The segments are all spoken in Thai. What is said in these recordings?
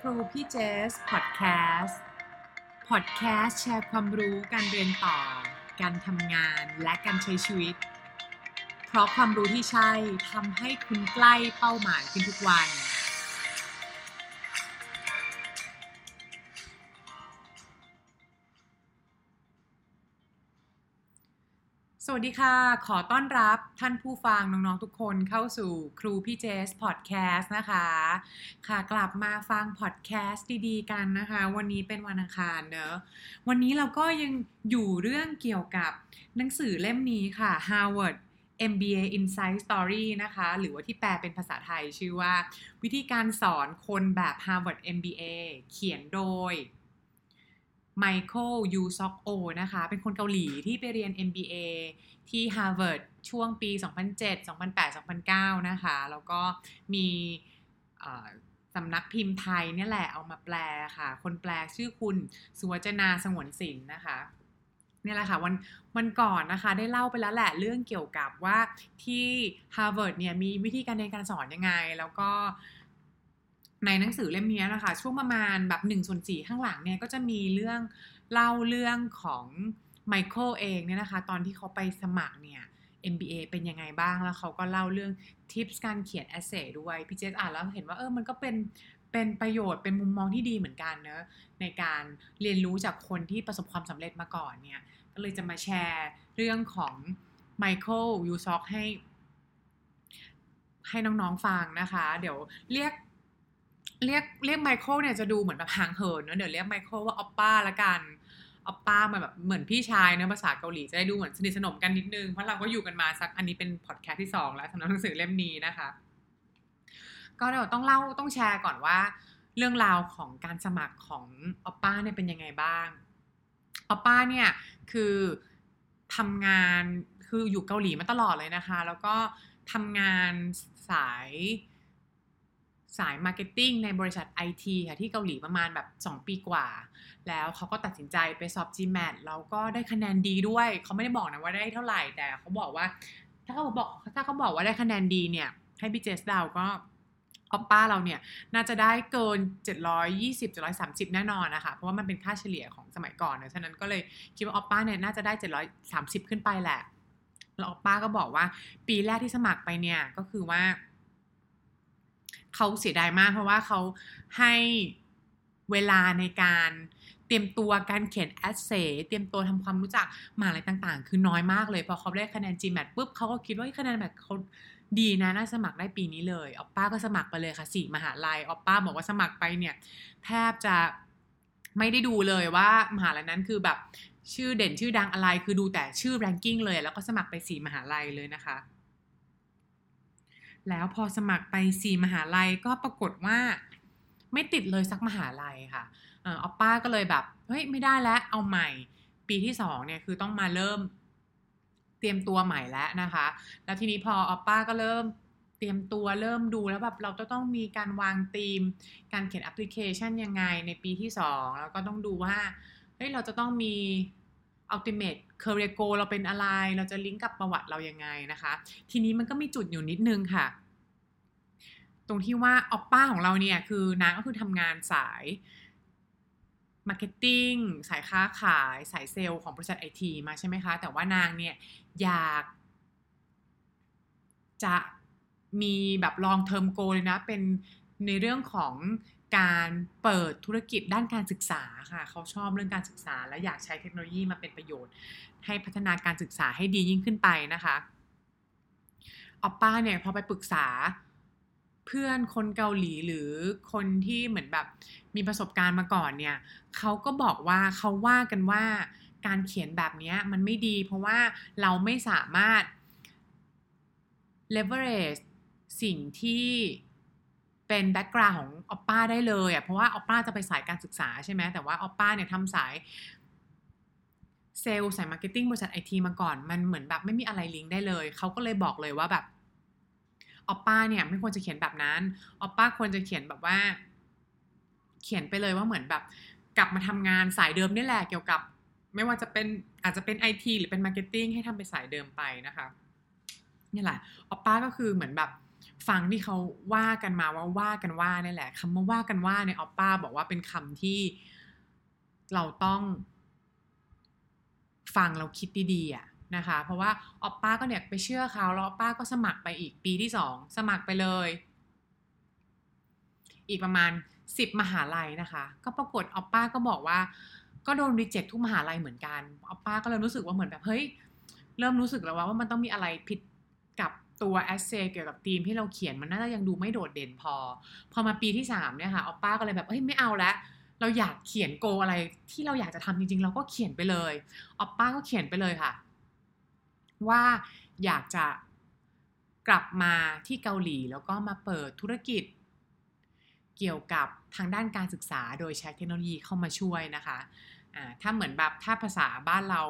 ครูพี่เจสพอดแคสต์พอดแคสต์แชร์ความรู้การเรียนต่อ การทำงานและการใช้ชีวิต เพราะความรู้ที่ใช่ทำให้คุณใกล้เป้าหมายขึ้นทุกวัน วัสดีค่ะ ขอต้อนรับท่านผู้ฟังน้องๆทุกคนเข้าสู่ครูพี่เจสพอดแคสต์นะคะ ค่ะกลับมาฟังพอดแคสต์ดีๆ กันนะคะ วันนี้เป็นวันอังคารเนอะวันนี้เราก็ยังอยู่เรื่องเกี่ยวกับหนังสือเล่มนี้ค่ะ Harvard MBA Inside Story นะคะ หรือว่าที่แปลเป็นภาษาไทยชื่อว่า วิธีการสอนคนแบบ Harvard MBA เขียนโดย ไมเคิลยูซอกโอนะคะ เป็นคนเกาหลีที่ไปเรียน MBA ที่ Harvard ช่วงปี 2007 2008 2009 นะคะ แล้วก็มีสำนักพิมพ์ไทยเนี่ยแหละเอามาแปลค่ะ คนแปลชื่อคุณสุวจนาสงวนศิลป์นะคะนี่แหละค่ะวันวันก่อนนะคะได้เล่าไปแล้วแหละเรื่องเกี่ยวกับว่าที่ Harvard เนี่ยมีวิธีการเรียนการสอนยังไง แล้วก็ ในหนังสือเล่มนี้นะคะช่วงประมาณแบบ1ส่วน4ข้างหลังเนี่ยก็จะมีเรื่องเล่าเรื่องของไมเคิลเองเนี่ยนะคะตอนที่เขาไปสมัครเนี่ย MBA เป็นยังไงบ้างแล้วเขาก็เล่าเรื่อง tips การเขียน essay ด้วยพี่เจสอ่านแล้วเห็นว่าเออมันก็เป็นเป็นประโยชน์เป็นมุมมองที่ดีเหมือนกันเนอะในการเรียนรู้จากคนที่ประสบความสำเร็จมาก่อนเนี่ยก็เลยจะมาแชร์เรื่องของไมเคิลยูซอกให้ให้น้องๆฟังนะคะ เดี๋ยวเรียก เรียกเรียกไมเคิลเนี่ยจะดูเหมือนแบบห่างเหินเนอะเดี๋ยวเรียกไมเคิลว่าออปป้าละกันออปป้ามาแบบเหมือนพี่ชายเนื้อภาษาเกาหลีจะได้ดูเหมือนสนิทสนมกันนิดนึง เพราะเราก็อยู่กันมาสักอันนี้เป็นพอดแคสต์ที่ 2 แล้วสำหรับหนังสือเล่มนี้นะคะ ก็เดี๋ยวต้องเล่าต้องแชร์ก่อนว่า เรื่องราวของการสมัครของออปป้าเนี่ยเป็นยังไงบ้างออปป้าเนี่ยคือทำงานคืออยู่เกาหลีมาตลอดเลยนะคะ แล้วก็ทำงานสาย สาย marketing ในบริษัทไอทีค่ะที่เกาหลีประมาณแบบ 2 ปีกว่า แล้วเขาก็ตัดสินใจไปสอบ GMAT แล้วก็ได้คะแนนดีด้วย เขาไม่ได้บอกนะว่าได้เท่าไหร่ แต่เขาบอกว่า ถ้าเขาบอกถ้าเขาบอกว่าได้คะแนนดีเนี่ย ให้พี่เจสเดาก็ออปป้าเราเนี่ยน่าจะได้เกิน 720 730 แน่นอนนะคะ เพราะว่ามันเป็นค่าเฉลี่ยของสมัยก่อนนะฉะนั้นก็เลยคิดว่าออปป้าเนี่ยน่าจะได้ 730 ขึ้นไปแหละ แล้วออปป้าก็บอกว่าปีแรกที่สมัครไปเนี่ยก็คือว่า เขาเสียดายมากเพราะว่าเขาให้เวลาในการเตรียมตัวการเขียน essay เตรียมตัวทำความรู้จักมหาลัยต่างๆ คือน้อยมากเลยพอเขาได้คะแนน GMAT ปุ๊บเขาก็คิดว่าคะแนนแบบเขาดีนะน่าสมัครได้ปีนี้เลยออปป้าก็สมัครไปเลยค่ะสี่มหาลัยออปป้าบอกว่าสมัครไปเนี่ย แทบจะไม่ได้ดูเลยว่ามหาลัยนั้นคือแบบชื่อเด่นชื่อดังอะไร คือดูแต่ชื่อแรงกิ้งเลย แล้วก็สมัครไปสี่มหาลัยเลยนะคะ แล้วพอสมัครไปสี่มหาลัยก็ปรากฏว่าไม่ติดเลยสักมหาลัยค่ะออปป้าก็เลยแบบเฮ้ยไม่ได้แล้วเอาใหม่ปีที่สองเนี่ยคือต้องมาเริ่มเตรียมตัวใหม่แล้วนะคะ แล้วทีนี้พอออปป้าก็เริ่มเตรียมตัวเริ่มดูแล้วแบบเราจะต้องมีการวางธีม การเขียนแอปพลิเคชันยังไงในปีที่สองแล้วก็ต้องดูว่าเฮ้ยเราจะต้องมี ultimate career goal เราเป็นอะไร เราจะลิงก์กับประวัติเรายังไงนะคะ ทีนี้มันก็มีจุดอยู่นิดนึงค่ะ ตรงที่ว่าออปป้าของเราเนี่ยคือนางก็คือทำงานสาย marketing สายค้าขายสายเซลล์ของบริษัทไอทีมาใช่ไหมคะ แต่ว่านางเนี่ยอยากจะมีแบบลองเทอมโกเลยนะ เป็นในเรื่องของ การเปิดธุรกิจด้านการศึกษาค่ะ เขาชอบเรื่องการศึกษา และอยากใช้เทคโนโลยีมาเป็นประโยชน์ ให้พัฒนาการศึกษาให้ดียิ่งขึ้นไปนะคะออปป้าเนี่ยพอไปปรึกษาเพื่อนคนเกาหลีหรือคนที่เหมือนแบบมีประสบการณ์มาก่อนเนี่ยเขาก็บอกว่าเขาว่ากันว่าการเขียนแบบนี้มันไม่ดี เพราะว่าเราไม่สามารถ leverage สิ่งที่ เป็น background ของออปป้าได้เลยอะเพราะว่าออปป้าจะไปสายการศึกษาใช่ไหมแต่ว่าออปป้าเนี่ยทำสายเซลล์สาย marketing บริษัทไอทีมาก่อน มันเหมือนแบบไม่มีอะไรลิงก์ได้เลย เขาก็เลยบอกเลยว่าแบบออปป้าเนี่ยไม่ควรจะเขียนแบบนั้นออปป้าควรจะเขียนแบบว่า เขียนไปเลยว่าเหมือนแบบ กลับมาทำงานสายเดิมนี่แหละเกี่ยวกับ ไม่ว่าจะเป็นอาจจะเป็นไอทีหรือเป็น marketing ให้ทำไปสายเดิมไปนะคะนี่แหละออปป้าก็คือเหมือนแบบ ฟังที่เขาว่ากันมาว่าว่ากันว่านี่แหละคำว่าว่ากันว่าในออปป้าบอกว่าเป็นคำที่เราต้อง ฟังเราคิดดีๆอะนะคะ เพราะว่าออปป้าก็เนี่ยไปเชื่อเขาแล้วออปป้าก็สมัครไปอีกปีที่สองสมัครไปเลย อีกประมาณสิบมหาลัยนะคะ ก็ปรากฏออปป้าก็บอกว่า ก็โดน reject ทุกมหาลัยเหมือนกันออปป้าก็เลยรู้สึกว่าเหมือนแบบเฮ้ยเริ่มรู้สึกแล้วว่าว่ามันต้องมีอะไรผิดกับ ตัว essay เกี่ยวกับทีมที่เราเขียนมันน่าจะยังดูไม่โดดเด่นพอ พอมาปีที่สามเนี่ยค่ะออปป้าก็เลยแบบเฮ้ยไม่เอาแล้วเราอยากเขียน goal อะไรที่เราอยากจะทำจริงๆ เราก็เขียนไปเลยออปป้าก็เขียนไปเลยค่ะ ว่าอยากจะกลับมาที่เกาหลี แล้วก็มาเปิดธุรกิจ เกี่ยวกับทางด้านการศึกษาโดยใช้เทคโนโลยีเข้ามาช่วยนะคะะถ้าเหมือนแบบถ้าภาษาบ้านเรา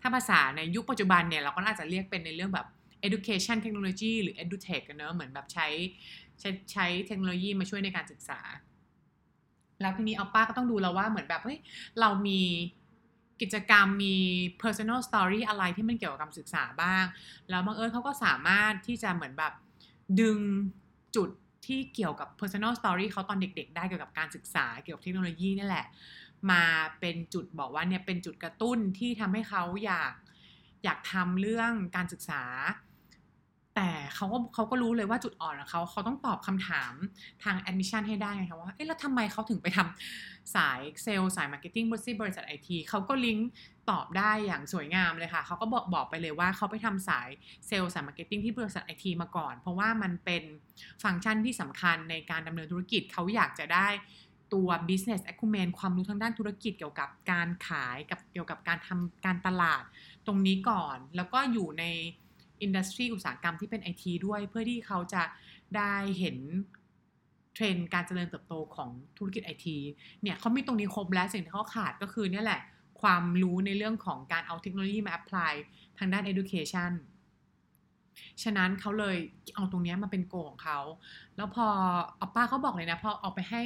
ถ้าภาษาในยุคปัจจุบันเนี่ยเราก็น่าจะเรียกเป็นในเรื่องแบบ education technology หรือ edutech กันเนอะเหมือนแบบใช้ใช้ใช้เทคโนโลยีมาช่วยในการศึกษา แล้วทีนี้เอาป้าก็ต้องดูแล้วว่าเหมือนแบบเฮ้ยเรามีกิจกรรมมี personal story อะไรที่มันเกี่ยวกับการศึกษาบ้าง แล้วบังเอิญเขาก็สามารถที่จะเหมือนแบบดึงจุดที่เกี่ยวกับ personal story เขาตอนเด็กๆ ได้เกี่ยวกับการศึกษาเกี่ยวกับเทคโนโลยีนี่แหละ มาเป็นจุดบอกว่าเนี่ยเป็นจุดกระตุ้นที่ทำให้เขาอยากอยากทำเรื่องการศึกษา แต่เขาก็เขาก็รู้เลยว่าจุดอ่อนของเขาเขาต้องตอบคำถามทาง admission ให้ได้ไงคะว่าเอ๊ะแล้วทำไมเขาถึงไปทำสายเซลล์สาย marketing บริษัทบริษัทไอทีเขาก็ลิงก์ตอบได้อย่างสวยงามเลยค่ะเขาก็บอกบอกไปเลยว่าเขาไปทำสายเซลล์สาย marketing ที่บริษัทไอทีมาก่อน เพราะว่ามันเป็นฟังก์ชันที่สำคัญในการดำเนินธุรกิจเขาอยากจะได้ตัว business acumen ความรู้ทางด้านธุรกิจเกี่ยวกับการขายกับเกี่ยวกับการทำการตลาดตรงนี้ก่อน แล้วก็อยู่ใน industry อุตสาหกรรมที่เป็นไอทีด้วย เพื่อที่เขาจะได้เห็นเทรนด์การเจริญเติบโตของธุรกิจไอทีเนี่ยเขามีตรงนี้ครบแล้วสิ่งที่เขาขาดก็คือเนี่ยแหละ ความรู้ในเรื่องของการเอาเทคโนโลยีมา apply ทางด้าน education ฉะนั้นเขาเลยเอาตรงนี้มาเป็น goal ของเขา แล้วพอออปป้าเขาบอกเลยนะพอเอาไปให้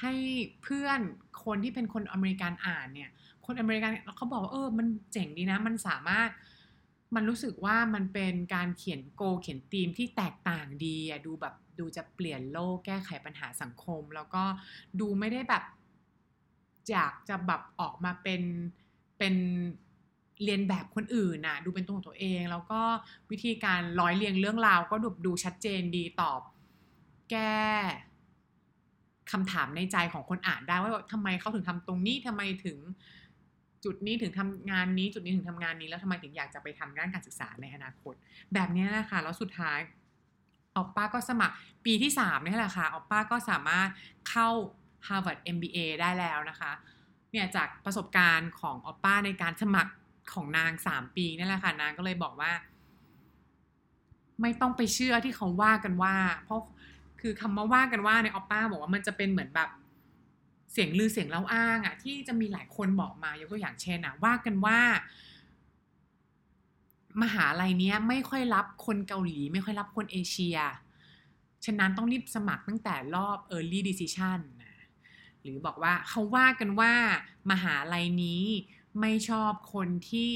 ให้เพื่อนคนที่เป็นคนอเมริกันอ่านเนี่ย คนอเมริกันเขาบอกว่าเออมันเจ๋งดีนะ มันสามารถ มันรู้สึกว่ามันเป็นการเขียนโกเขียนธีมที่แตกต่างดีอะดูแบบดูจะเปลี่ยนโลกแก้ไขปัญหาสังคม แล้วก็ดูไม่ได้แบบอยากจะแบบออกมาเป็นเป็นเรียนแบบคนอื่นน่ะดูเป็นตัวของตัวเอง แล้วก็วิธีการร้อยเรียงเรื่องราว ก็ดูดูชัดเจนดีตอบ แก้คำถามในใจของคนอ่านได้ว่าทำไมเขาถึงทำตรงนี้ทำไมถึง จุดนี้ถึงทำงานนี้ จุดนี้ถึงทำงานนี้ แล้วทำไมถึงอยากจะไปทำด้านการศึกษาในอนาคต แบบนี้นะคะแล้วสุดท้ายออกป้าก็สมัครปีที่3นี่แหละค่ะออกป้าก็สามารถเข้า Harvard MBA ได้แล้วนะคะเนี่ยจากประสบการณ์ของออปป้าในการสมัครของนาง 3 ปีนี่แหละค่ะนางก็เลยบอกว่า ไม่ต้องไปเชื่อที่เขาว่ากันว่า เพราะคือคำว่าว่ากันว่าในออปป้าบอกว่ามันจะเป็นเหมือนแบบ เสียงลือเสียงเล่าอ้างอะที่จะมีหลายคนบอกมายกตัวอย่างเช่นอะว่ากันว่า มหาลัยเนี้ยไม่ค่อยรับคนเกาหลี ไม่ค่อยรับคนเอเชีย ฉะนั้นต้องรีบสมัครตั้งแต่รอบ early decision หรือบอกว่าเขาว่ากันว่ามหาลัยนี้ไม่ชอบคนที่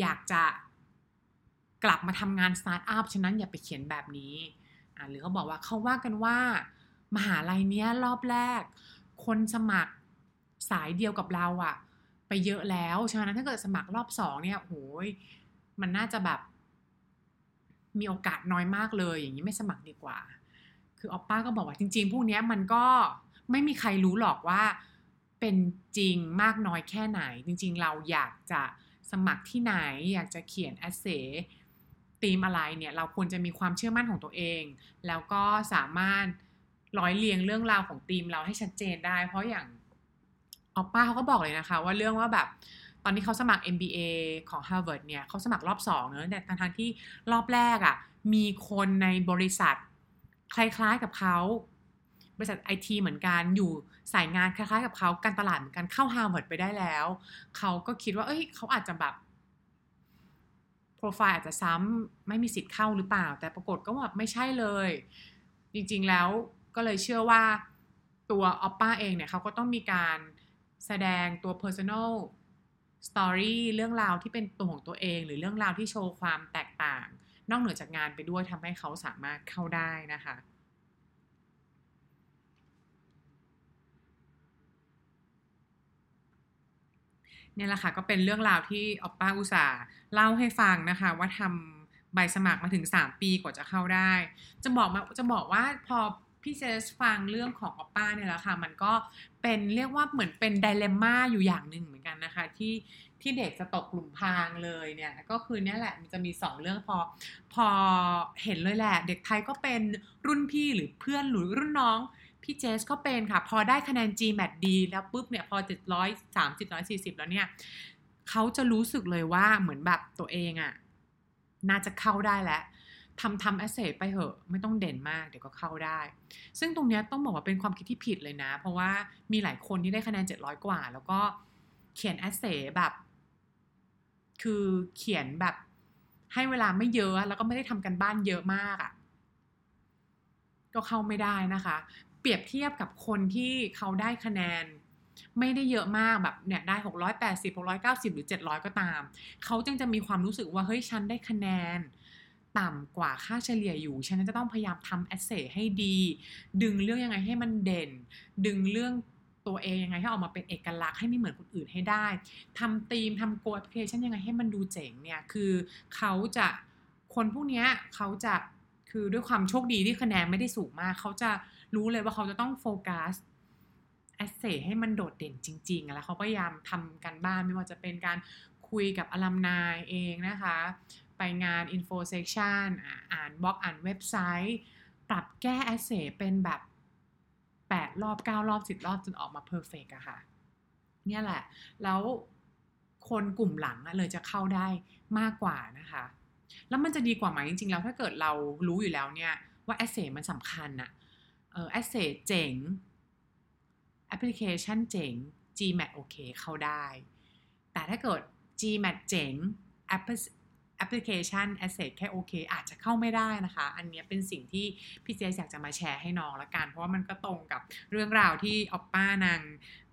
อยากจะกลับมาทำงานสตาร์ทอัพฉะนั้นอย่าไปเขียนแบบนี้ หรือเขาบอกว่าเขาว่ากันว่า มหาลัยเนี้ยรอบแรก คนสมัครสายเดียวกับเราอะไปเยอะแล้วฉะนั้นถ้าเกิดสมัครรอบสองเนี่ยโหยมันน่าจะแบบมีโอกาสน้อยมากเลย อย่างนี้ไม่สมัครดีกว่า คือออปป้าก็บอกว่าจริง ๆ พวกนี้มันก็ไม่มีใครรู้หรอกว่าเป็นจริงมากน้อยแค่ไหน จริง ๆ เราอยากจะสมัครที่ไหน อยากจะเขียนแอสเซตีมอะไรเนี่ย เราควรจะมีความเชื่อมั่นของตัวเอง แล้วก็สามารถ ร้อยเรียงเรื่องราวของทีมเราให้ชัดเจนได้ เพราะอย่างออปป้าเขาก็บอกเลยนะคะ ว่าเรื่องว่าแบบตอนนี้เขาสมัคร MBA ของ Harvard เนี่ยเขาสมัครรอบสองเนอะแต่ทางที่รอบแรกอะ่ะมีคนในบริษัทคล้ายๆกับเขาบริษัทไอทีเหมือนกันอยู่สายงานคล้ายๆกับเขาการตลาดเหมือนกันเข้า Harvard ไปได้แล้ว เขาก็คิดว่า เอ้ยเขาอาจจะแบบโปรไฟล์อาจจะซ้ำไม่มีสิทธิ์เข้าหรือเปล่า แต่ปรากฏก็แบบไม่ใช่เลย จริงๆแล้ว ก็เลยเชื่อว่าตัวออปป้าเองเนี่ยเขาก็ต้องมีการแสดงตัว personal story เรื่องราวที่เป็นตัวของตัวเอง หรือเรื่องราวที่โชว์ความแตกต่าง นอกเหนือจากงานไปด้วยทำให้เขาสามารถเข้าได้นะคะเนี่ยแหละค่ะก็เป็นเรื่องราวที่ออปป้าอุตสาเล่าให้ฟังนะคะ ว่าทำใบสมัครมาถึง 3 ปีกว่าจะเข้าได้ จะบอกมาจะบอกว่าพอ พี่เจสฟังเรื่องของออป้าเนี่ยแหละค่ะ มันก็เป็นเรียกว่าเหมือนเป็นไดเลมม่าอยู่อย่างหนึ่งเหมือนกันนะคะ ที่ที่เด็กจะตกกลุ่มพรางเลยเนี่ย ก็คือเนี่ยแหละมันจะมี2เรื่องพอพอเห็นเลยแหละ เด็กไทยก็เป็นรุ่นพี่หรือเพื่อนหรือรุ่นน้องพี่เจสก็เป็นค่ะ พอได้คะแนน GMAT ดีแล้วปุ๊บเนี่ยพอ730 140 แล้วเนี่ยเขาจะรู้สึกเลยว่าเหมือนแบบตัวเองอะน่าจะเข้าได้แล้ว ทำทำแอสเซไปเหอะ ไม่ต้องเด่นมากเดี๋ยวก็เข้าได้ ซึ่งตรงนี้ต้องบอกว่าเป็นความคิดที่ผิดเลยนะ เพราะว่ามีหลายคนที่ได้คะแนน 700 กว่า แล้วก็เขียนแอสเซแบบ คือเขียนแบบให้เวลาไม่เยอะ แล้วก็ไม่ได้ทำกันบ้านเยอะมากอะ่ะ ก็เข้าไม่ได้นะคะ เปรียบเทียบกับคนที่เขาได้คะแนนไม่ได้เยอะมากแบบเนี่ยได้ 680 690 หรือ 700 ก็ตาม เขาจึงจะมีความรู้สึกว่า เฮ้ย ฉันได้คะแนน ต่ำกว่าค่าเฉลี่ยอยู่ ฉันจะต้องพยายามทำแอสเซให้ดี ดึงเรื่องยังไงให้มันเด่น ดึงเรื่องตัวเองยังไงให้ออกมาเป็นเอกลักษณ์ให้ไม่เหมือนคนอื่นให้ได้ทำธีมทำโกแอปพลิเคชันยังไงให้มันดูเจ๋งเนี่ยคือเขาจะคนพวกนี้เขาจะคือด้วยความโชคดีที่คะแนนไม่ได้สูงมาก เขาจะรู้เลยว่าเขาจะต้องโฟกัส essay ให้มันโดดเด่นจริง ๆ แล้วเขาพยายามทำการบ้านไม่ว่าจะเป็นการคุยกับ alumni เองนะคะ ไปงาน info session อ่านบล็อกอ่านเว็บไซต์ ปรับแก้ essay เป็นแบบ 8 รอบ 9 รอบ 10 รอบจนออกมา perfect อะค่ะ เนี่ยแหละ แล้วคนกลุ่มหลังเลยจะเข้าได้มากกว่านะคะ แล้วมันจะดีกว่าไหมจริงๆ แล้วถ้าเกิดเรารู้อยู่แล้วเนี่ยว่า essay มันสำคัญอะเออ essay เจ๋งแอปพลิเคชันเจ๋ง GMAT โอเคเข้าได้ แต่ถ้าเกิด GMAT เจ๋ง แอปพลิเคชัน Asset แค่โอเค อาจจะเข้าไม่ได้นะคะ อันนี้เป็นสิ่งที่พี่เจสอยากจะมาแชร์ให้น้องละกัน เพราะว่ามันก็ตรงกับเรื่องราวที่ออปป้านาง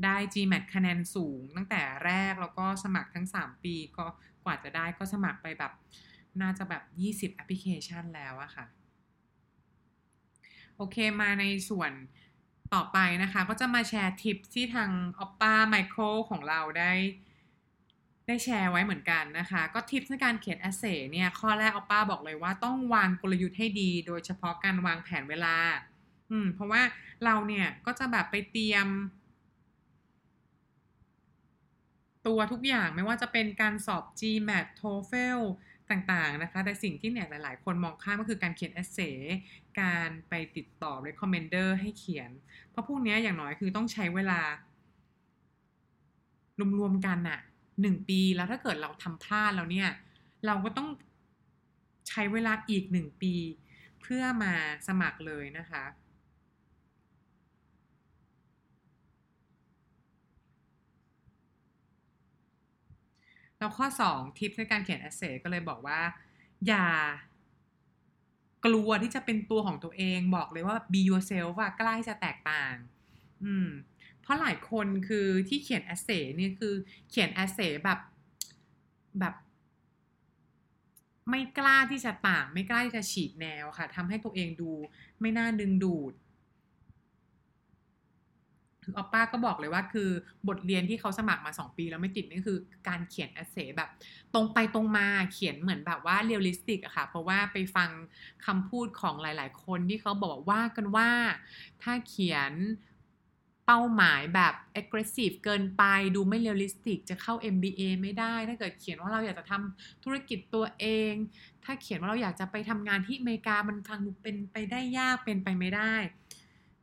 ได้ GMAT คะแนนสูง ตั้งแต่แรกแล้วก็สมัครทั้ง 3 ปีก็กว่าจะได้ก็สมัครไปแบบน่าจะแบบ 20 แอปพลิเคชันแล้วอะค่ะ โอเคมาในส่วนต่อไปนะคะ ก็จะมาแชร์ทิปที่ทาง ออปป้า Micro ของเราได้ ได้แชร์ไว้เหมือนกันนะคะ ก็ทิปในการเขียน essay เนี่ย ข้อแรกออปป้าบอกเลยว่าต้องวางกลยุทธ์ให้ดี โดยเฉพาะการวางแผนเวลา อืม เพราะว่าเราเนี่ยก็จะแบบไปเตรียม ตัวทุกอย่างไม่ว่าจะเป็นการสอบ GMAT TOEFL ต่างๆนะคะ แต่สิ่งที่เนี่ยหลาย ๆ คนมองข้ามก็คือการเขียนแอสเซการไปติดต่อ recommender ให้เขียน เพราะพวกนี้อย่างน้อยคือต้องใช้เวลารวมๆกันอะ หนึ่งปีแล้วถ้าเกิดเราทำพลาดแล้วเนี่ย เราก็ต้องใช้เวลาอีกหนึ่งปี เพื่อมาสมัครเลยนะคะ แล้วข้อ 2 ทิปในการเขียน essay ก็เลยบอกว่า อย่ากลัวที่จะเป็นตัวของตัวเองบอกเลยว่า be yourself ว่ากล้าจะแตกต่าง อืม เพราะหลายคนคือที่เขียน essay นี่คือเขียน essay แบบแบบไม่กล้าที่จะต่าง ไม่กล้าที่จะฉีกแนวค่ะทำให้ตัวเองดูไม่น่าดึงดูดคือออปป้าก็บอกเลยว่าคือบทเรียนที่เขาสมัครมา 2 ปีแล้วไม่ติดนี่คือการเขียน essay แบบ ตรงไปตรงมาเขียนเหมือนแบบว่า realistic อะค่ะ เพราะว่าไปฟังคำพูดของหลาย ๆ คนที่เขาบอกว่ากันว่า ถ้าเขียน เป้าหมายแบบ aggressive เกินไปดูไม่ realistic จะเข้า MBA ไม่ได้ ถ้าเกิดเขียนว่าเราอยากจะทำธุรกิจตัวเอง ถ้าเขียนว่าเราอยากจะไปทำงานที่อเมริกามันฟังดูเป็นไปได้ยากเป็นไปไม่ได้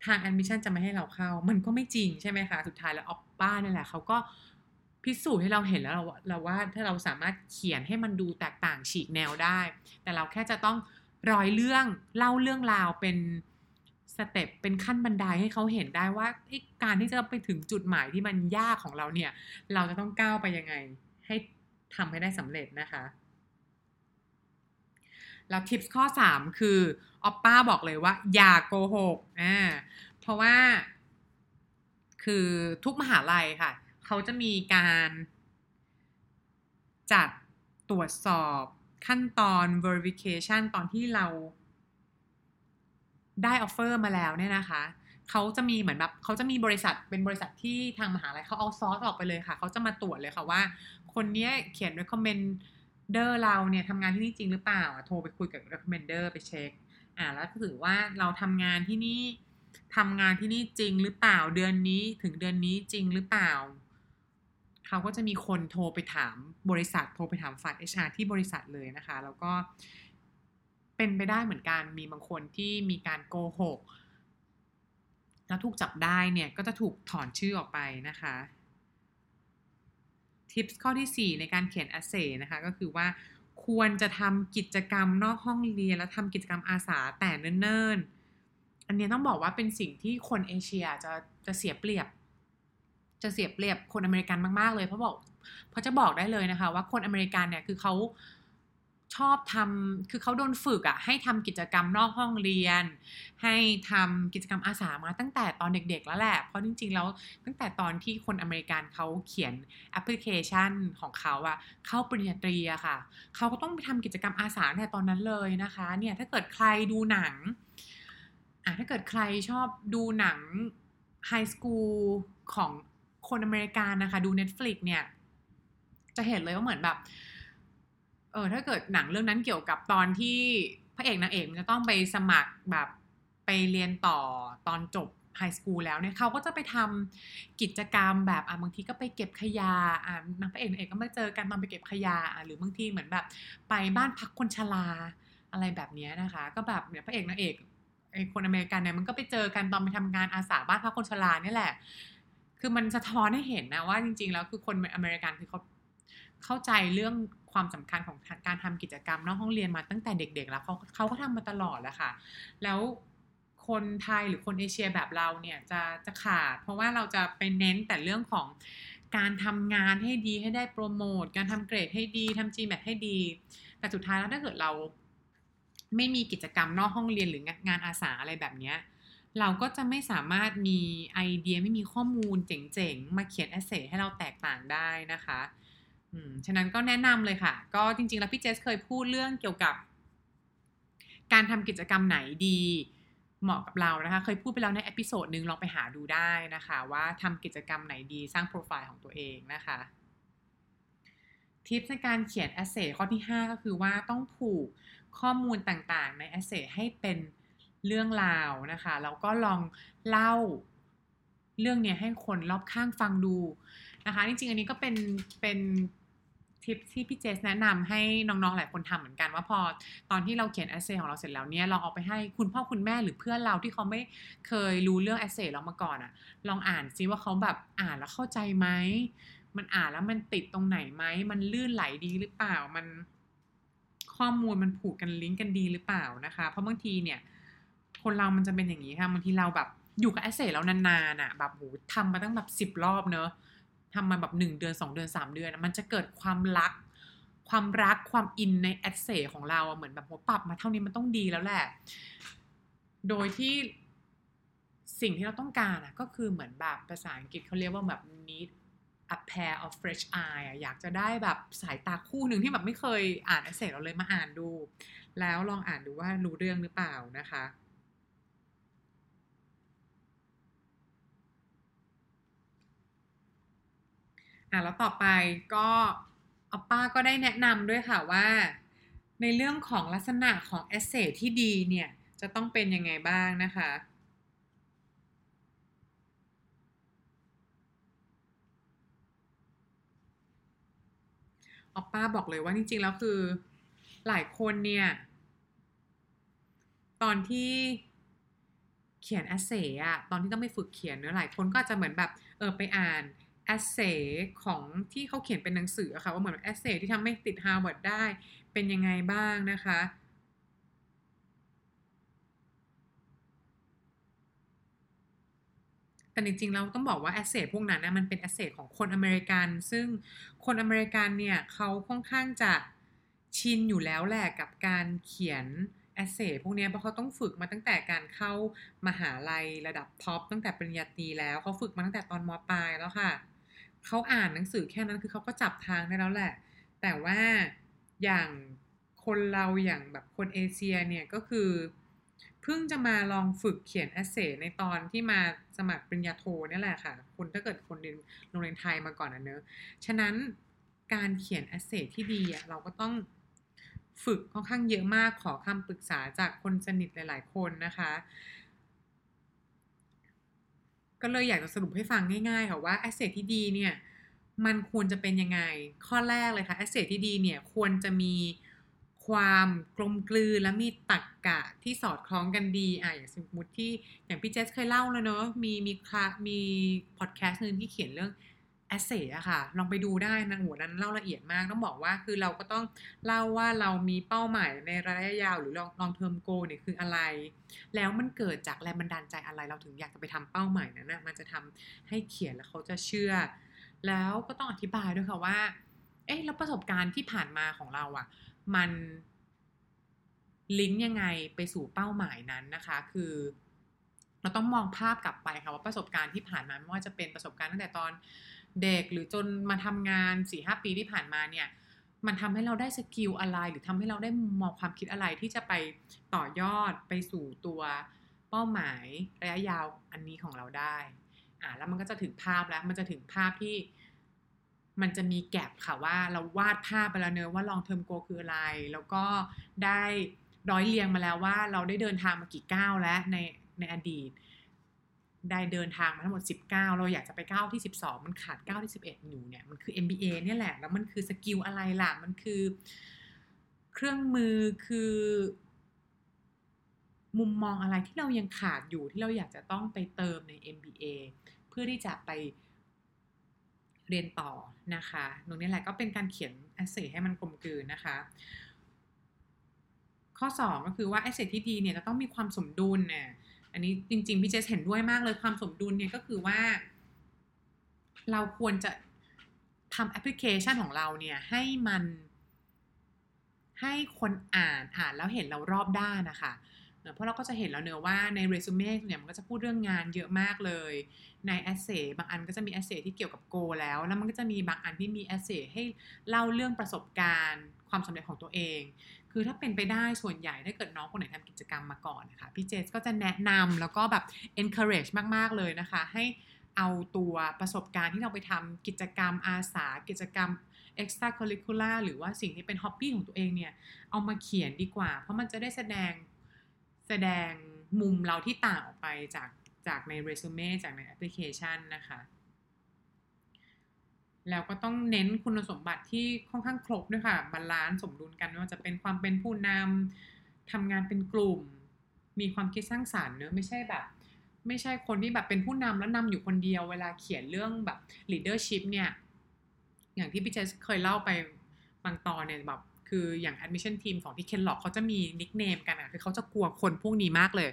ทาง admission จะไม่ให้เราเข้า มันก็ไม่จริงใช่ไหมคะ สุดท้ายแล้วออปป้านี่แหละเขาก็พิสูจน์ให้เราเห็นแล้วเราเราว่าถ้าเราสามารถเขียนให้มันดูแตกต่างฉีกแนวได้ แต่เราแค่จะต้องร้อยเรื่องเล่าเรื่องราวเป็น สเต็ปเป็นขั้นบันไดให้เขาเห็นได้ว่าการที่จะไปถึงจุดหมายที่มันยากของเราเนี่ย เราจะต้องก้าวไปยังไง ให้ทำให้ได้สำเร็จนะคะ แล้วทิปข้อ 3 คือออปป้าบอกเลยว่า อย่าโกหกอ่าเพราะว่า คือทุกมหาลัยค่ะ เขาจะมีการจัดตรวจสอบขั้นตอน verification ตอนที่เรา ได้ offer มาแล้วเนี่ยนะคะเขาจะมีเหมือนแบบเขาจะมีบริษัทเป็นบริษัทที่ทางมหาลัยเขาเอาซอสออกไปเลยค่ะเขาจะมาตรวจเลยค่ะว่า คนนี้เขียน recommender เราเนี่ยทำงานที่นี่จริงหรือเปล่าโทรไปคุยกับ recommender ไปเช็คอ่าแล้วถือว่าเราทำงานที่นี่ทำงานที่นี่จริงหรือเปล่าเดือนนี้ถึงเดือนนี้จริงหรือเปล่าเขาก็จะมีคนโทรไปถามบริษัทโทรไปถามฝ่าย HR ที่บริษัทเลยนะคะ แล้วก็ เป็นไปได้เหมือนกันมีบางคนที่มีการโกหกแล้วถูกจับได้เนี่ยก็จะถูกถอนชื่อออกไปนะคะทิปข้อที่ 4 ในการเขียน essay นะคะก็คือว่าควรจะทำกิจกรรมนอกห้องเรียน และทำกิจกรรมอาสาแต่เนิ่นๆ อันนี้ต้องบอกว่าเป็นสิ่งที่คนเอเชียจะจะเสียเปรียบ จะเสียเปรียบคนอเมริกันมากๆเลยเพราะบอกเพราะจะบอกได้เลยนะคะ ว่าคนอเมริกันเนี่ยคือเขา ชอบทำคือเขาโดนฝึกอะให้ทำกิจกรรมนอกห้องเรียน ให้ทำกิจกรรมอาสามาตั้งแต่ตอนเด็กๆแล้วแหละ เพราะจริงๆแล้วตั้งแต่ตอนที่คนอเมริกันเขาเขียนแอปพลิเคชันของเขาอะเข้าปริญญาตรีอะค่ะเขาก็ต้องไปทำกิจกรรมอาสาในตอนนั้นเลยนะคะเนี่ยถ้าเกิดใครดูหนังอะถ้าเกิดใครชอบดูหนัง high school ของคนอเมริกันนะคะ ดู Netflix เนี่ย จะเห็นเลยว่าเหมือนแบบ เออถ้าเกิดหนังเรื่องนั้นเกี่ยวกับตอนที่พระเอกนางเอกจะต้องไปสมัครแบบไปเรียนต่อตอนจบไฮสคูลแล้วเนี่ยเขาก็จะไปทำกิจกรรมแบบอะบางทีก็ไปเก็บขยะอะนางพระเอกนางเอกก็มาเจอกันตอนไปเก็บขยะอะหรือบางทีเหมือนแบบไปบ้านพักคนชราอะไรแบบนี้นะคะ ก็แบบเนี่ยพระเอกนางเอกไอคนอเมริกันเนี่ยมันก็ไปเจอกันตอนไปทำงานอาสาบ้านพักคนชราเนี่ยแหละ คือมันสะท้อนให้เห็นนะว่าจริงๆแล้วคือคนอเมริกันคือเขา เข้าใจเรื่องความสำคัญของการทำกิจกรรมนอกห้องเรียนมาตั้งแต่เด็ก ๆ แล้วเขาเขาก็ทำมาตลอดแหละค่ะ แล้วคนไทยหรือคนเอเชียแบบเราเนี่ยจะจะขาด เพราะว่าเราจะไปเน้นแต่เรื่องของการทำงานให้ดีให้ได้โปรโมทการทำเกรดให้ดีทำ GMAT ให้ดี แต่สุดท้ายแล้วถ้าเกิดเราไม่มีกิจกรรมนอกห้องเรียนหรืองานอาสาอะไรแบบนี้เราก็จะไม่สามารถมีไอเดียไม่มีข้อมูลเจ๋งๆ มาเขียน essay ให้เราแตกต่างได้นะคะ อืมฉะนั้นก็แนะนำเลยค่ะ ก็จริง ๆ แล้วพี่เจสเคยพูดเรื่องเกี่ยวกับ การทำกิจกรรมไหนดีเหมาะกับเรานะคะ เคยพูดไปแล้วใน episode หนึ่งลองไปหาดูได้นะคะ ว่าทำกิจกรรมไหนดีสร้างโปรไฟล์ของตัวเองนะคะ ทิปในการเขียน e s เซข้อที่ 5 ก็คือว่าต้องผูกข้อมูลต่างๆ ใน e s เซให้เป็นเรื่องราวนะคะแล้วก็ลองเล่าเรื่องนี้ให้คนรอบข้างฟังดูนะคะ จริงๆ อันนี้ก็เป็นเป็น ทิปที่พี่เจสแนะนำให้น้องๆ หลายคนทำเหมือนกันว่าพอตอนที่เราเขียนเอเซของเราเสร็จแล้วเนี่ยลองเอาไปให้คุณพ่อคุณแม่หรือเพื่อนเราที่เขาไม่เคยรู้เรื่องเอเซเรามาก่อนอะลองอ่านซิว่าเขาแบบอ่านแล้วเข้าใจไหมมันอ่านแล้วมันติดตรงไหนไหมมันลื่นไหลดีหรือเปล่ามันข้อมูลมันผูกกันลิงก์กันดีหรือเปล่านะคะ เพราะบางทีเนี่ย คนเรามันจะเป็นอย่างนี้ค่ะบางทีเราแบบอยู่กับแอสเซทแล้วนานๆอะแบบโหทำมาตั้งแบบสิบรอบเนอะ ทำมาแบบหนึ่งเดือนสองเดือนสามเดือน มันจะเกิดความรัก ความรักความอินในแอสเซของเราเหมือนแบบโหปรับมาเท่านี้มันต้องดีแล้วแหละ โดยที่สิ่งที่เราต้องการอะก็คือเหมือนแบบภาษาอังกฤษเขาเรียกว่าแบบ need a pair of fresh eye อยากจะได้แบบสายตาคู่หนึ่งที่แบบไม่เคยอ่านเอดเซเราเลยมาอ่านดู แล้วลองอ่านดูว่ารู้เรื่องหรือเปล่านะคะ อะแล้วต่อไปก็อป้าก็ได้แนะนำด้วยค่ะว่า ในเรื่องของลักษณะของเอเซที่ดีเนี่ย จะต้องเป็นยังไงบ้างนะคะออปป้าบอกเลยว่าจริงๆ แล้วคือหลายคนเนี่ย ตอนที่เขียน essay อะตอนที่ต้องไปฝึกเขียนเนื้อหลายคนก็จะเหมือนแบบ เออไปอ่าน essay ของที่เขาเขียนเป็นหนังสือค่ะว่าเหมือน essay ที่ทำให้ติดฮาร์วาร์ดได้เป็นยังไงบ้างนะคะแต่จริงๆเราต้องบอกว่า essay พวกนั้นนะมันเป็น essay ของคนอเมริกัน ซึ่งคนอเมริกันเนี่ยเขาค่อนข้างจะชินอยู่แล้วแหละกับการเขียน essay พวกนี้เพราะเขาต้องฝึกมาตั้งแต่การเข้ามหาลัยระดับท็อปตั้งแต่ปริญญาตรีแล้วเขาฝึกมาตั้งแต่ตอนมปลายแล้วค่ะ เขาอ่านหนังสือแค่นั้นคือเขาก็จับทางได้แล้วแหละ แต่ว่าอย่างคนเราอย่างแบบคนเอเชียเนี่ยก็คือ เพิ่งจะมาลองฝึกเขียน essay ในตอนที่มาสมัครปริญญาโทนี่แหละค่ะคนถ้าเกิดคนเรียนโรงเรียนไทยมาก่อนนะเนอะฉะนั้นการเขียน essay ที่ดีอะเราก็ต้องฝึกค่อนข้างเยอะมากขอคำปรึกษาจากคนสนิทหลาย ๆ คนนะคะ ก็เลยอยากจะสรุปให้ฟังง่ายๆค่ะว่า essay ที่ดีเนี่ยมันควรจะเป็นยังไง ข้อแรกเลยค่ะ essay ที่ดีเนี่ยควรจะมีความกลมกลืนและมีตรรกะที่สอดคล้องกันดีอะอย่างสมมติที่อย่างพี่เจสเคยเล่าแล้วเนอะมีมีคลามีพอดแคสต์นึงที่เขียนเรื่อง essay อะค่ะ ลองไปดูได้นะหัวนั้นเล่าละเอียดมากต้องบอกว่าคือเราก็ต้องเล่าว่าเรามีเป้าหมายในระยะยาวหรือ long long-term goal เนี่ยคืออะไร แล้วมันเกิดจากแรงบันดาลใจอะไรเราถึงอยากจะไปทำเป้าหมายนั้นนะมันจะทำให้เขียนแล้วเขาจะเชื่อ แล้วก็ต้องอธิบายด้วยค่ะว่า เอ๊ะแล้วประสบการณ์ที่ผ่านมาของเราอะมันลิงก์ยังไงไปสู่เป้าหมายนั้นนะคะ คือเราต้องมองภาพกลับไปค่ะว่าประสบการณ์ที่ผ่านมาไม่ว่าจะเป็นประสบการณ์ตั้งแต่ตอน เด็กหรือจนมาทำงานสี่ห้าปีที่ผ่านมาเนี่ยมันทำให้เราได้ skill อะไร หรือทำให้เราได้มุมมองความคิดอะไรที่จะไปต่อยอดไปสู่ตัวเป้าหมายระยะยาวอันนี้ของเราได้อ่าแล้วมันก็จะถึงภาพแล้ว มันจะถึงภาพที่มันจะมี gap ค่ะว่าเราวาดภาพไปแล้วเนอะว่า long-term goal คืออะไร แล้วก็ได้ร้อยเรียงมาแล้วว่าเราได้เดินทางมากี่ก้าวแล้วในในอดีต ได้เดินทางมาทั้งหมด 19 เราอยากจะไปก้าวที่ 12 มันขาดก้าวที่ 11 อยู่เนี่ย มันคือ MBA เนี่ยแหละ แล้วมันคือสกิลอะไรล่ะ มันคือ เครื่องมือคือ มุมมองอะไรที่เรายังขาดอยู่ที่เราอยากจะต้องไปเติมใน MBA เพื่อที่จะไปเรียนต่อนะคะ ตรงนี้แหละก็เป็นการเขียน essay ให้มันกลมกลืนนะคะข้อ 2 ก็คือว่า essay ที่ดีเนี่ยจะต้องมีความสมดุลเนี่ย อันนี้จริง ๆ พี่เจสเห็นด้วยมากเลยความสมดุลเนี่ยก็คือว่า เราควรจะทำแอปพลิเคชันของเราเนี่ย ให้มันให้คนอ่านอ่านแล้วเห็นเรารอบด้านนะคะเพราะเราก็จะเห็นแล้วเนอะว่าในเรซูเม่เนี่ยมันก็จะพูดเรื่องงานเยอะมากเลย ใน essay บางอันก็จะมี essay ที่เกี่ยวกับ goal แล้ว แล้วมันก็จะมีบางอันที่มี essay ให้เล่าเรื่องประสบการณ์ ความสำเร็จของตัวเอง คือถ้าเป็นไปได้ส่วนใหญ่ถ้าเกิดน้องคนไหนทำกิจกรรมมาก่อนนะคะพี่เจสก็จะแนะนำแล้วก็แบบ encourage มาก ๆ เลยนะคะ ให้เอาตัวประสบการณ์ที่เราไปทำกิจกรรมอาสา กิจกรรม extra curricular หรือว่าสิ่งที่เป็น hobby ของตัวเองเนี่ย เอามาเขียนดีกว่า เพราะมันจะได้แสดงแสดงมุมเราที่ต่างออกไปจากจากในเรซูเม่จากในแอปพลิเคชันนะคะ แล้วก็ต้องเน้นคุณสมบัติที่ค่อนข้างครบด้วยค่ะ balance สมดุลกันไม่ว่าจะเป็นความเป็นผู้นำทำงานเป็นกลุ่ม มีความคิดสร้างสารรค์เนอะไม่ใช่แบบ ไม่ใช่คนที่แบบเป็นผู้นำแล้วนำอยู่คนเดียวเวลาเขียนเรื่องแบบ leadership เนี่ย อย่างที่พี่เจสเคยเล่าไปบางตอนเนี่ยแบบคืออย่าง admission team ของที่ Kellogg เขาจะมี nickname กันอะคือเขาจะกลัวคนพวกนี้มากเลย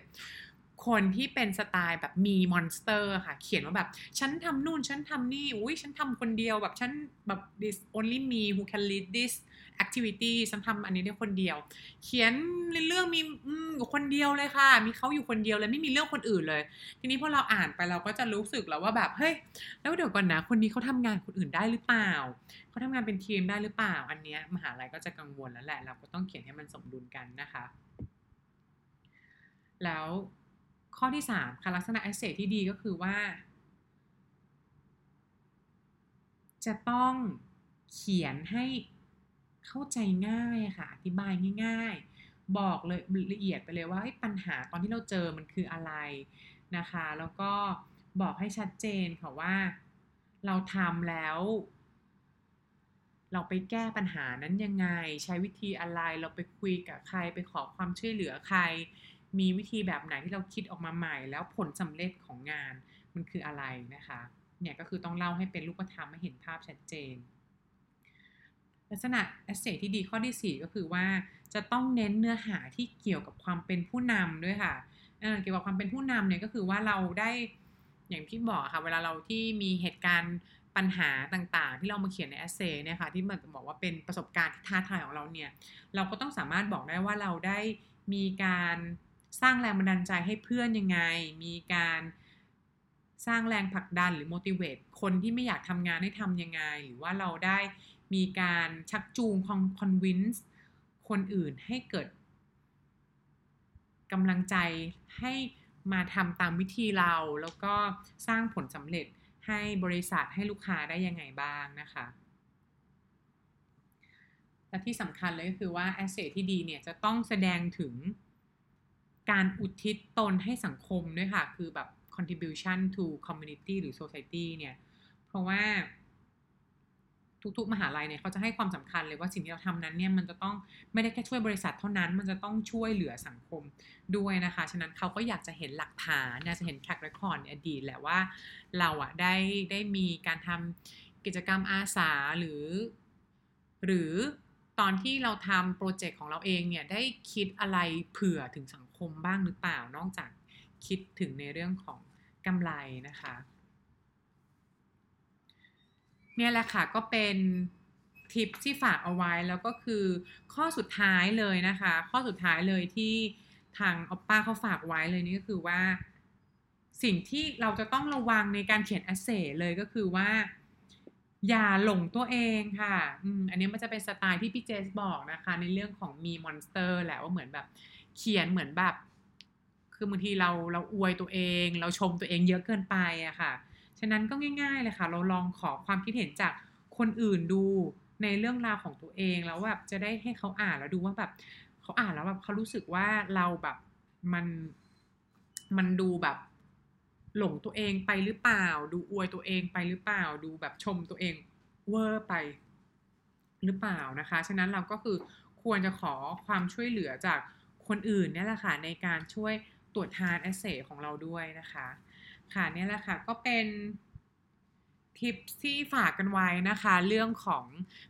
คนที่เป็นสไตล์แบบ me monster ค่ะ เขียนว่าแบบ ฉันทำนู่น ฉันทำนี่ อุ้ยฉันทำคนเดียวแบบฉันแบบ this only me who can lead this activity ฉันทำอันนี้ได้คนเดียว เขียนเรื่องมีอยู่คนเดียวเลยค่ะ มีเขาอยู่คนเดียวเลยไม่มีเรื่องคนอื่นเลย ทีนี้พอเราอ่านไปเราก็จะรู้สึกแล้วว่าแบบเฮ้ยแล้วเดี๋ยวก่อนนะคนนี้เขาทำงานคนอื่นได้หรือเปล่าเขาทำงานเป็นทีมได้หรือเปล่า อันเนี้ยมหาลัยก็จะกังวลแล้วแหละ เราก็ต้องเขียนให้มันสมดุลกันนะคะ แล้ว ข้อที่สามค่ะลักษณะ a s s e t ที่ดีก็คือว่า จะต้องเขียนให้เข้าใจง่ายค่ะ อธิบายง่าย ๆ บอกเลยละเอียดไปเลยว่าปัญหาตอนที่เราเจอมันคืออะไรนะคะ แล้วก็บอกให้ชัดเจนค่ะว่าเราทำแล้ว เราไปแก้ปัญหานั้นยังไง ใช้วิธีอะไร เราไปคุยกับใครไปขอความช่วยเหลือใคร มีวิธีแบบไหนที่เราคิดออกมาใหม่ แล้วผลสำเร็จของงานมันคืออะไรนะคะ เนี่ยก็คือต้องเล่าให้เป็นรูปธรรมให้เห็นภาพชัดเจน ลักษณะ a s s e t ที่ดีข้อที่ 4 ก็คือว่าจะต้องเน้นเนื้อหาที่เกี่ยวกับความเป็นผู้นำด้วยค่ะเเกี่ยวกับความเป็นผู้นำเนี่ยก็คือว่าเราได้อย่างที่บอกค่ะเวลาเราที่มีเหตุการณ์ปัญหาต่างๆ ที่เรามาเขียนใน essay เนี่ยค่ะที่เหมือนบอกว่าเป็นประสบการณ์ที่ท้าทายของเราเนี่ย เราก็ต้องสามารถบอกได้ว่าเราได้มีการ สร้างแรงบันดาลใจให้เพื่อนยังไง มีการสร้างแรงผลักดันหรือ motivate คนที่ไม่อยากทำงานให้ทำยังไง หรือว่าเราได้มีการชักจูง convince คคนอื่นให้เกิดกำลังใจให้มาทำตามวิธีเราแล้วก็สร้างผลสำเร็จให้บริษัทให้ลูกค้าได้ยังไงบ้างนะคะ และที่สำคัญเลยก็คือว่า asset ที่ดีเนี่ยจะต้องแสดงถึง การอุทิศตนให้สังคมด้วยค่ะ คือแบบ contribution to community หรือ society เนี่ย เพราะว่าทุกๆ มหาลัยเนี่ยเขาจะให้ความสำคัญเลยว่าสิ่งที่เราทำนั้นเนี่ยมันจะต้องไม่ได้แค่ช่วยบริษัทเท่านั้น มันจะต้องช่วยเหลือสังคมด้วยนะคะ ฉะนั้นเขาก็อยากจะเห็นหลักฐานอยากจะเห็นแท็กเรคคอร์ดในอดีตแหละว่าเราอะได้ได้มีการทำกิจกรรมอาสาหรือ หรือตอนที่เราทำโปรเจกต์ของเราเองเนี่ยได้คิดอะไรเผื่อถึงสัง คมบ้างหรือเปล่านอกจากคิดถึงในเรื่องของกำไรนะคะเนี่ยแหละค่ะก็เป็นทิปที่ฝากเอาไว้แล้วก็คือข้อสุดท้ายเลยนะคะ ข้อสุดท้ายเลยที่ทางออปป้าเขาฝากไว้เลยนี่ก็คือว่า สิ่งที่เราจะต้องระวังในการเขียน essay เลยก็คือว่า อย่าหลงตัวเองค่ะอืมอันนี้มันจะเป็นสไตล์ที่พี่เจสบอกนะคะ ในเรื่องของ me monster แหละว่าเหมือนแบบ เขียนเหมือนแบบ คือบางทีเราเราอวยตัวเอง เราชมตัวเองเยอะเกินไปอะค่ะ ฉะนั้นก็ง่าย ๆเลยค่ะ เราลองขอความคิดเห็นจากคนอื่นดูในเรื่องราวของตัวเองแล้วแบบจะได้ให้เขาอ่านแล้วดูว่าแบบเขาอ่านแล้วแบบเขารู้สึกว่าเราแบบมันมันดูแบบหลงตัวเองไปหรือเปล่า ดูอวยตัวเองไปหรือเปล่า ดูแบบชมตัวเองเวอร์ไปหรือเปล่านะคะ ฉะนั้นเราก็คือควรจะขอความช่วยเหลือจาก คนอื่นนี่แหละค่ะในการช่วยตรวจทานแอสเซของเราด้วยนะคะ ค่ะนี่แหละค่ะก็เป็นทิปที่ฝากกันไว้นะคะ เรื่องของ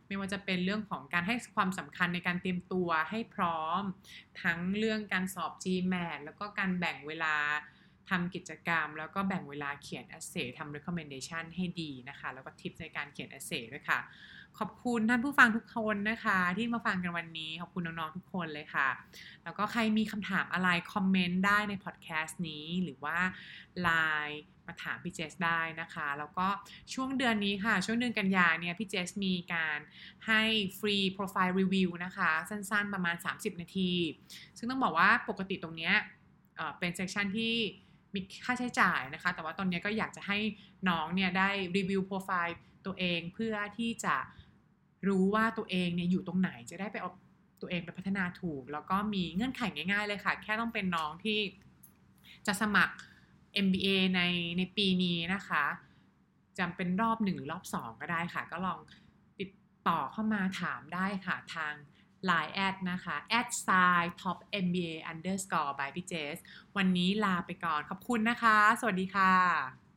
ไม่ว่าจะเป็นเรื่องของการให้ความสำคัญในการเตรียมตัวให้พร้อม ทั้งเรื่องการสอบ GMAT แล้วก็การแบ่งเวลาทำกิจกรรม แล้วก็แบ่งเวลาเขียน essay ทำ recommendation ให้ดีนะคะ แล้วก็ทิปในการเขียน essay ด้วยค่ะ ขอบคุณท่านผู้ฟังทุกคนนะคะ ที่มาฟังกันวันนี้ขอบคุณน้องๆทุกคนเลยค่ะ แล้วก็ใครมีคำถามอะไรคอมเมนต์ได้ในพอดแคสต์นี้หรือว่าไลน์มาถามพี่เจสได้นะคะ แล้วก็ช่วงเดือนนี้ค่ะ ช่วงเดือนกันยาเนี่ยพี่เจสมีการให้ free profile review นะคะ สั้นๆประมาณ 30 นาที ซึ่งต้องบอกว่าปกติตรงเนี้ยเป็น session ที่มีค่าใช้จ่ายนะคะ แต่ว่าตอนนี้ก็อยากจะให้น้องเนี่ยได้รีวิวโปรไฟล์ตัวเองเพื่อที่จะ รู้ว่าตัวเองเนี่ยอยู่ตรงไหนจะได้ไปเอาตัวเองไปพัฒนาถูก แล้วก็มีเงื่อนไขง่าย ๆ เลยค่ะ แค่ต้องเป็นน้องที่จะสมัคร MBA ในในปีนี้นะคะจำเป็นรอบหนึ่งหรือรอบสองก็ได้ค่ะ ก็ลองติดต่อเข้ามาถามได้ค่ะทาง Line แอดนะคะ at sign top MBA underscore by พี่เจสวันนี้ลาไปก่อน ขอบคุณนะคะ สวัสดีค่ะ